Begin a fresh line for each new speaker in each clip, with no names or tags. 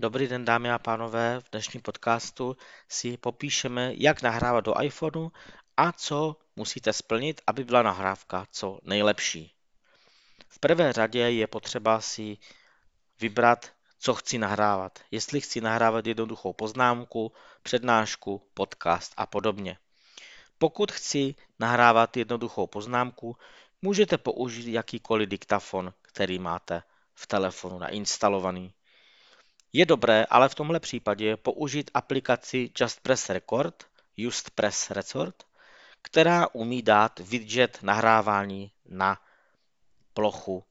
Dobrý den, dámy a pánové. V dnešním podcastu si popíšeme, jak nahrávat do iPhoneu a co musíte splnit, aby byla nahrávka co nejlepší. V prvé řadě je potřeba si vybrat, co chci nahrávat. Jestli chci nahrávat jednoduchou poznámku, přednášku, podcast a podobně. Pokud chci nahrávat jednoduchou poznámku, můžete použít jakýkoliv diktafon, který máte v telefonu nainstalovaný. Je dobré ale v tomhle případě použít aplikaci Just Press Record, Just Press Record, která umí dát widget nahrávání na plochu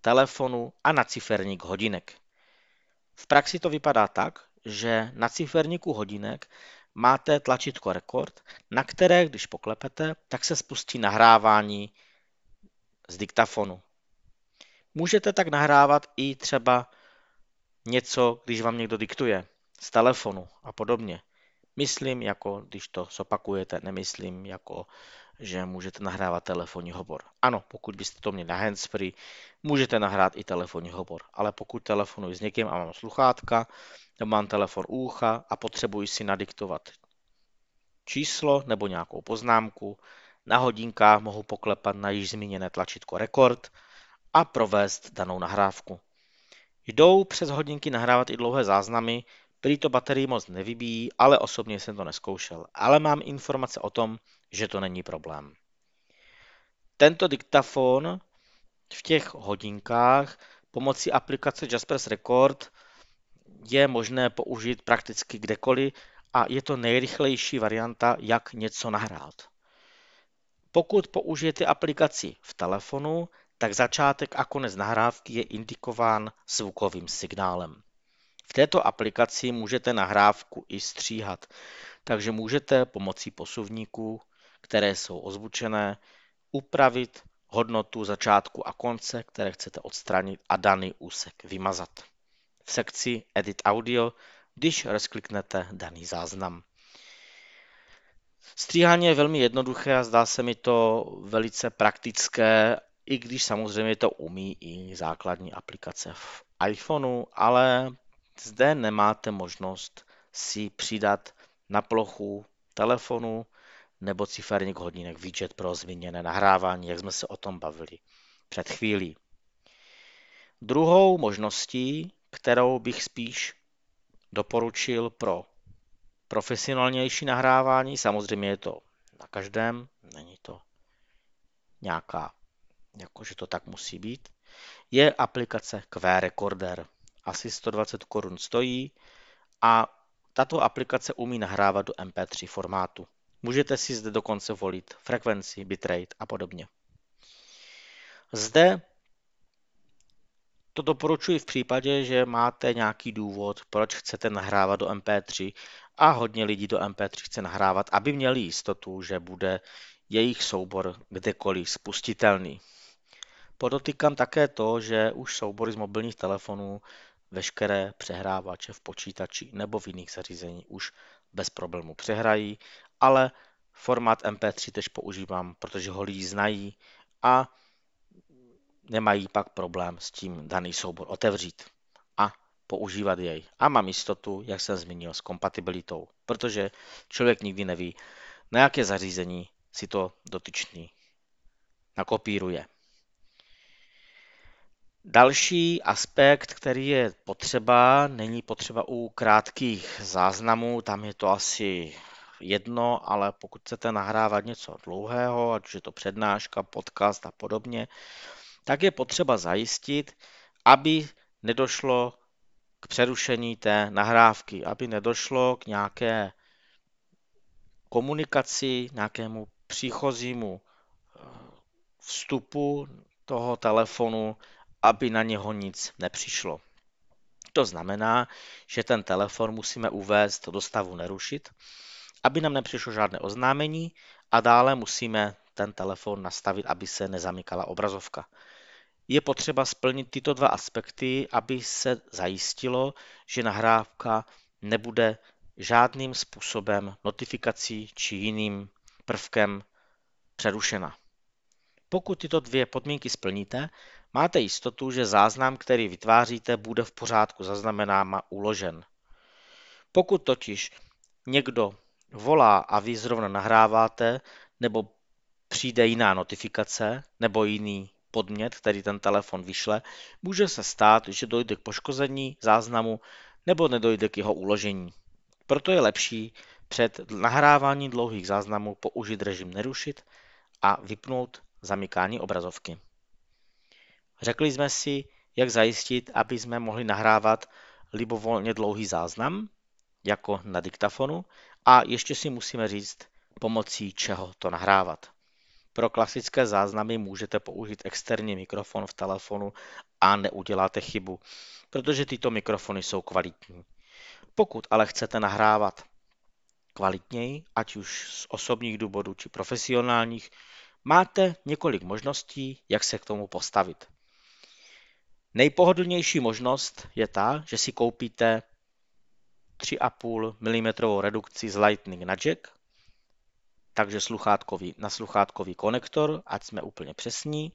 telefonu a na ciferník hodinek. V praxi to vypadá tak, že na ciferníku hodinek máte tlačítko rekord, na které, když poklepete, tak se spustí nahrávání z diktafonu. Můžete tak nahrávat i třeba něco, když vám někdo diktuje z telefonu a podobně. Myslím, jako když to zopakujete, nemyslím, jako že můžete nahrávat telefonní hovor. Ano, pokud byste to měli na handsfree, můžete nahrát i telefonní hovor, ale pokud telefonuji s někým a mám sluchátka, mám telefon ucha a potřebuji si nadiktovat číslo nebo nějakou poznámku, na hodinkách mohu poklepat na již zmíněné tlačítko rekord a provést danou nahrávku. Jdou přes hodinky nahrávat i dlouhé záznamy, prý to baterii moc nevybíjí, ale osobně jsem to neskoušel. Ale mám informace o tom, že to není problém. Tento diktafon v těch hodinkách pomocí aplikace Jaspers Record je možné použít prakticky kdekoliv a je to nejrychlejší varianta, jak něco nahrát. Pokud použijete aplikaci v telefonu, tak začátek a konec nahrávky je indikován zvukovým signálem. V této aplikaci můžete nahrávku i stříhat, takže můžete pomocí posuvníků, které jsou ozvučené, upravit hodnotu začátku a konce, které chcete odstranit a daný úsek vymazat. V sekci Edit Audio, když rozkliknete daný záznam. Stříhání je velmi jednoduché a zdá se mi to velice praktické i když samozřejmě to umí i základní aplikace v iPhoneu, ale zde nemáte možnost si přidat na plochu telefonu nebo ciferník hodinek widget pro zmíněné nahrávání, jak jsme se o tom bavili před chvílí. Druhou možností, kterou bych spíš doporučil pro profesionálnější nahrávání, samozřejmě je to na každém, není to nějaká jakože to tak musí být, je aplikace Q Recorder. Asi 120 korun stojí a tato aplikace umí nahrávat do MP3 formátu. Můžete si zde dokonce volit frekvenci, bitrate a podobně. Zde to doporučuji v případě, že máte nějaký důvod, proč chcete nahrávat do MP3 a hodně lidí do MP3 chce nahrávat, aby měli jistotu, že bude jejich soubor kdekoliv spustitelný. Podotýkám také to, že už soubory z mobilních telefonů veškeré přehrávače v počítači nebo v jiných zařízení už bez problému přehrají, ale formát MP3 tež používám, protože ho lidi znají a nemají pak problém s tím daný soubor otevřít a používat jej. A mám jistotu, jak jsem zmínil, s kompatibilitou, protože člověk nikdy neví, na jaké zařízení si to dotyčný nakopíruje. Další aspekt, který je potřeba, není potřeba u krátkých záznamů, tam je to asi jedno, ale pokud chcete nahrávat něco dlouhého, ať už je to přednáška, podcast a podobně, tak je potřeba zajistit, aby nedošlo k přerušení té nahrávky, aby nedošlo k nějaké komunikaci, nějakému příchozímu eh, vstupu toho telefonu aby na něho nic nepřišlo. To znamená, že ten telefon musíme uvést do stavu nerušit, aby nám nepřišlo žádné oznámení a dále musíme ten telefon nastavit, aby se nezamykala obrazovka. Je potřeba splnit tyto dva aspekty, aby se zajistilo, že nahrávka nebude žádným způsobem notifikací či jiným prvkem přerušena. Pokud tyto dvě podmínky splníte, máte jistotu, že záznam, který vytváříte, bude v pořádku zaznamenán a uložen. Pokud totiž někdo volá a vy zrovna nahráváte, nebo přijde jiná notifikace nebo jiný podmět, který ten telefon vyšle, může se stát, že dojde k poškození záznamu nebo nedojde k jeho uložení. Proto je lepší před nahráváním dlouhých záznamů použít režim nerušit a vypnout zamykání obrazovky. Řekli jsme si, jak zajistit, aby jsme mohli nahrávat libovolně dlouhý záznam, jako na diktafonu, a ještě si musíme říct, pomocí čeho to nahrávat. Pro klasické záznamy můžete použít externí mikrofon v telefonu a neuděláte chybu, protože tyto mikrofony jsou kvalitní. Pokud ale chcete nahrávat kvalitněji, ať už z osobních důvodů či profesionálních, máte několik možností, jak se k tomu postavit. Nejpohodlnější možnost je ta, že si koupíte 3,5 mm redukci z Lightning na jack, takže sluchátkový, na sluchátkový konektor, ať jsme úplně přesní.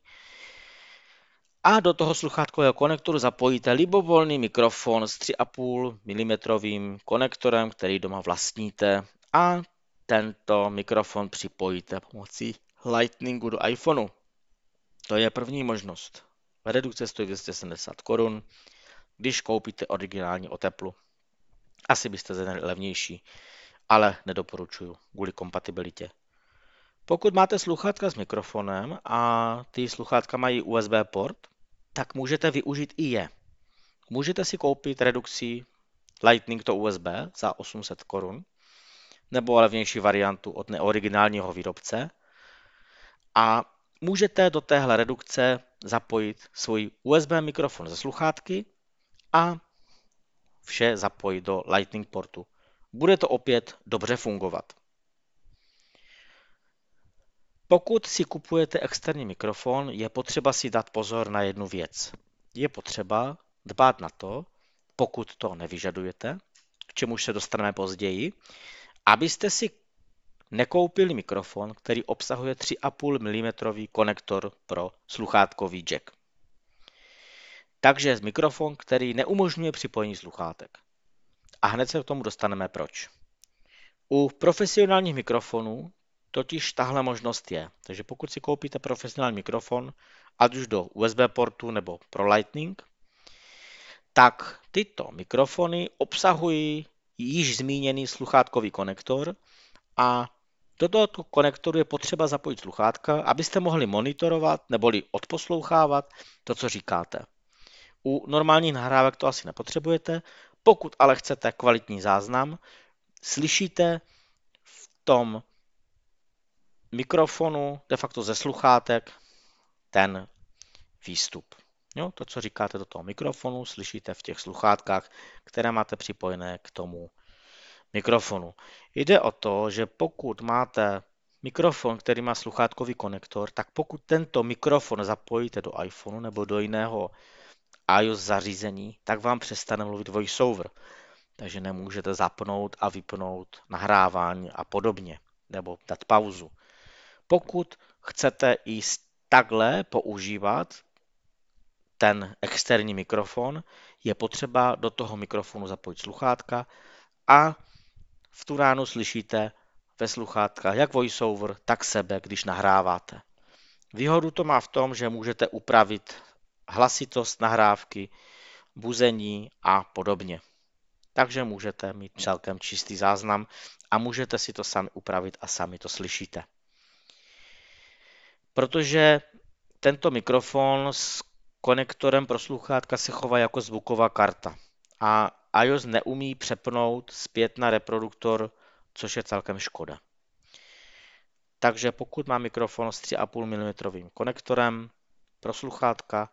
A do toho sluchátkového konektoru zapojíte libovolný mikrofon s 3,5 mm konektorem, který doma vlastníte a tento mikrofon připojíte pomocí Lightningu do iPhoneu. To je první možnost. Redukce stojí 270 korun, když koupíte originální oteplu. Asi byste zjednali levnější, ale nedoporučuju kvůli kompatibilitě. Pokud máte sluchátka s mikrofonem a ty sluchátka mají USB port, tak můžete využít i je. Můžete si koupit redukcí Lightning to USB za 800 korun, nebo levnější variantu od neoriginálního výrobce. A můžete do téhle redukce zapojit svůj USB mikrofon ze sluchátky a vše zapojit do Lightning portu. Bude to opět dobře fungovat. Pokud si kupujete externí mikrofon, je potřeba si dát pozor na jednu věc. Je potřeba dbát na to, pokud to nevyžadujete, k čemuž se dostaneme později, abyste si nekoupili mikrofon, který obsahuje 3,5 mm konektor pro sluchátkový jack. Takže mikrofon, který neumožňuje připojení sluchátek. A hned se k tomu dostaneme proč. U profesionálních mikrofonů totiž tahle možnost je. Takže pokud si koupíte profesionální mikrofon, ať už do USB portu nebo pro Lightning, tak tyto mikrofony obsahují již zmíněný sluchátkový konektor a do tohoto konektoru je potřeba zapojit sluchátka, abyste mohli monitorovat neboli odposlouchávat to, co říkáte. U normálních nahrávek to asi nepotřebujete, pokud ale chcete kvalitní záznam, slyšíte v tom mikrofonu, de facto ze sluchátek, ten výstup. Jo, to, co říkáte do toho mikrofonu, slyšíte v těch sluchátkách, které máte připojené k tomu mikrofonu. Jde o to, že pokud máte mikrofon, který má sluchátkový konektor, tak pokud tento mikrofon zapojíte do iPhoneu nebo do jiného iOS zařízení, tak vám přestane mluvit voiceover. Takže nemůžete zapnout a vypnout nahrávání a podobně, nebo dát pauzu. Pokud chcete i takhle používat ten externí mikrofon, je potřeba do toho mikrofonu zapojit sluchátka a v tu ránu slyšíte ve sluchátkách jak voiceover, tak sebe, když nahráváte. Výhodu to má v tom, že můžete upravit hlasitost nahrávky, buzení a podobně. Takže můžete mít celkem čistý záznam a můžete si to sami upravit a sami to slyšíte. Protože tento mikrofon s konektorem pro sluchátka se chová jako zvuková karta a iOS neumí přepnout zpět na reproduktor, což je celkem škoda. Takže pokud má mikrofon s 3,5 mm konektorem pro sluchátka,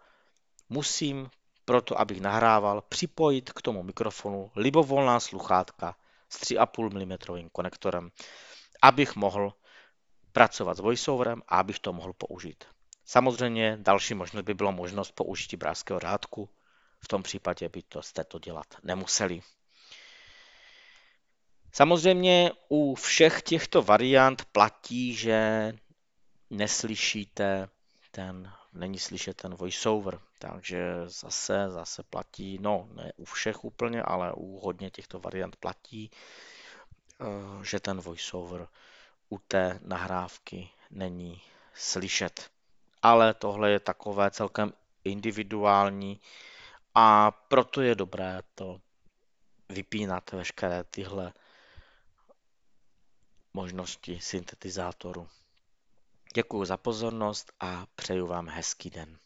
musím proto, abych nahrával, připojit k tomu mikrofonu libovolná sluchátka s 3,5 mm konektorem, abych mohl pracovat s voiceoverem a abych to mohl použít. Samozřejmě další možnost by bylo možnost použití bráského řádku, v tom případě by to jste to dělat nemuseli. Samozřejmě u všech těchto variant platí, že neslyšíte ten není slyšet ten voiceover, takže zase, zase platí, no ne u všech úplně, ale u hodně těchto variant platí, eh, že ten voiceover u té nahrávky není slyšet. Ale tohle je takové celkem individuální a proto je dobré to vypínat veškeré tyhle možnosti syntetizátoru. Děkuji za pozornost a přeju vám hezký den.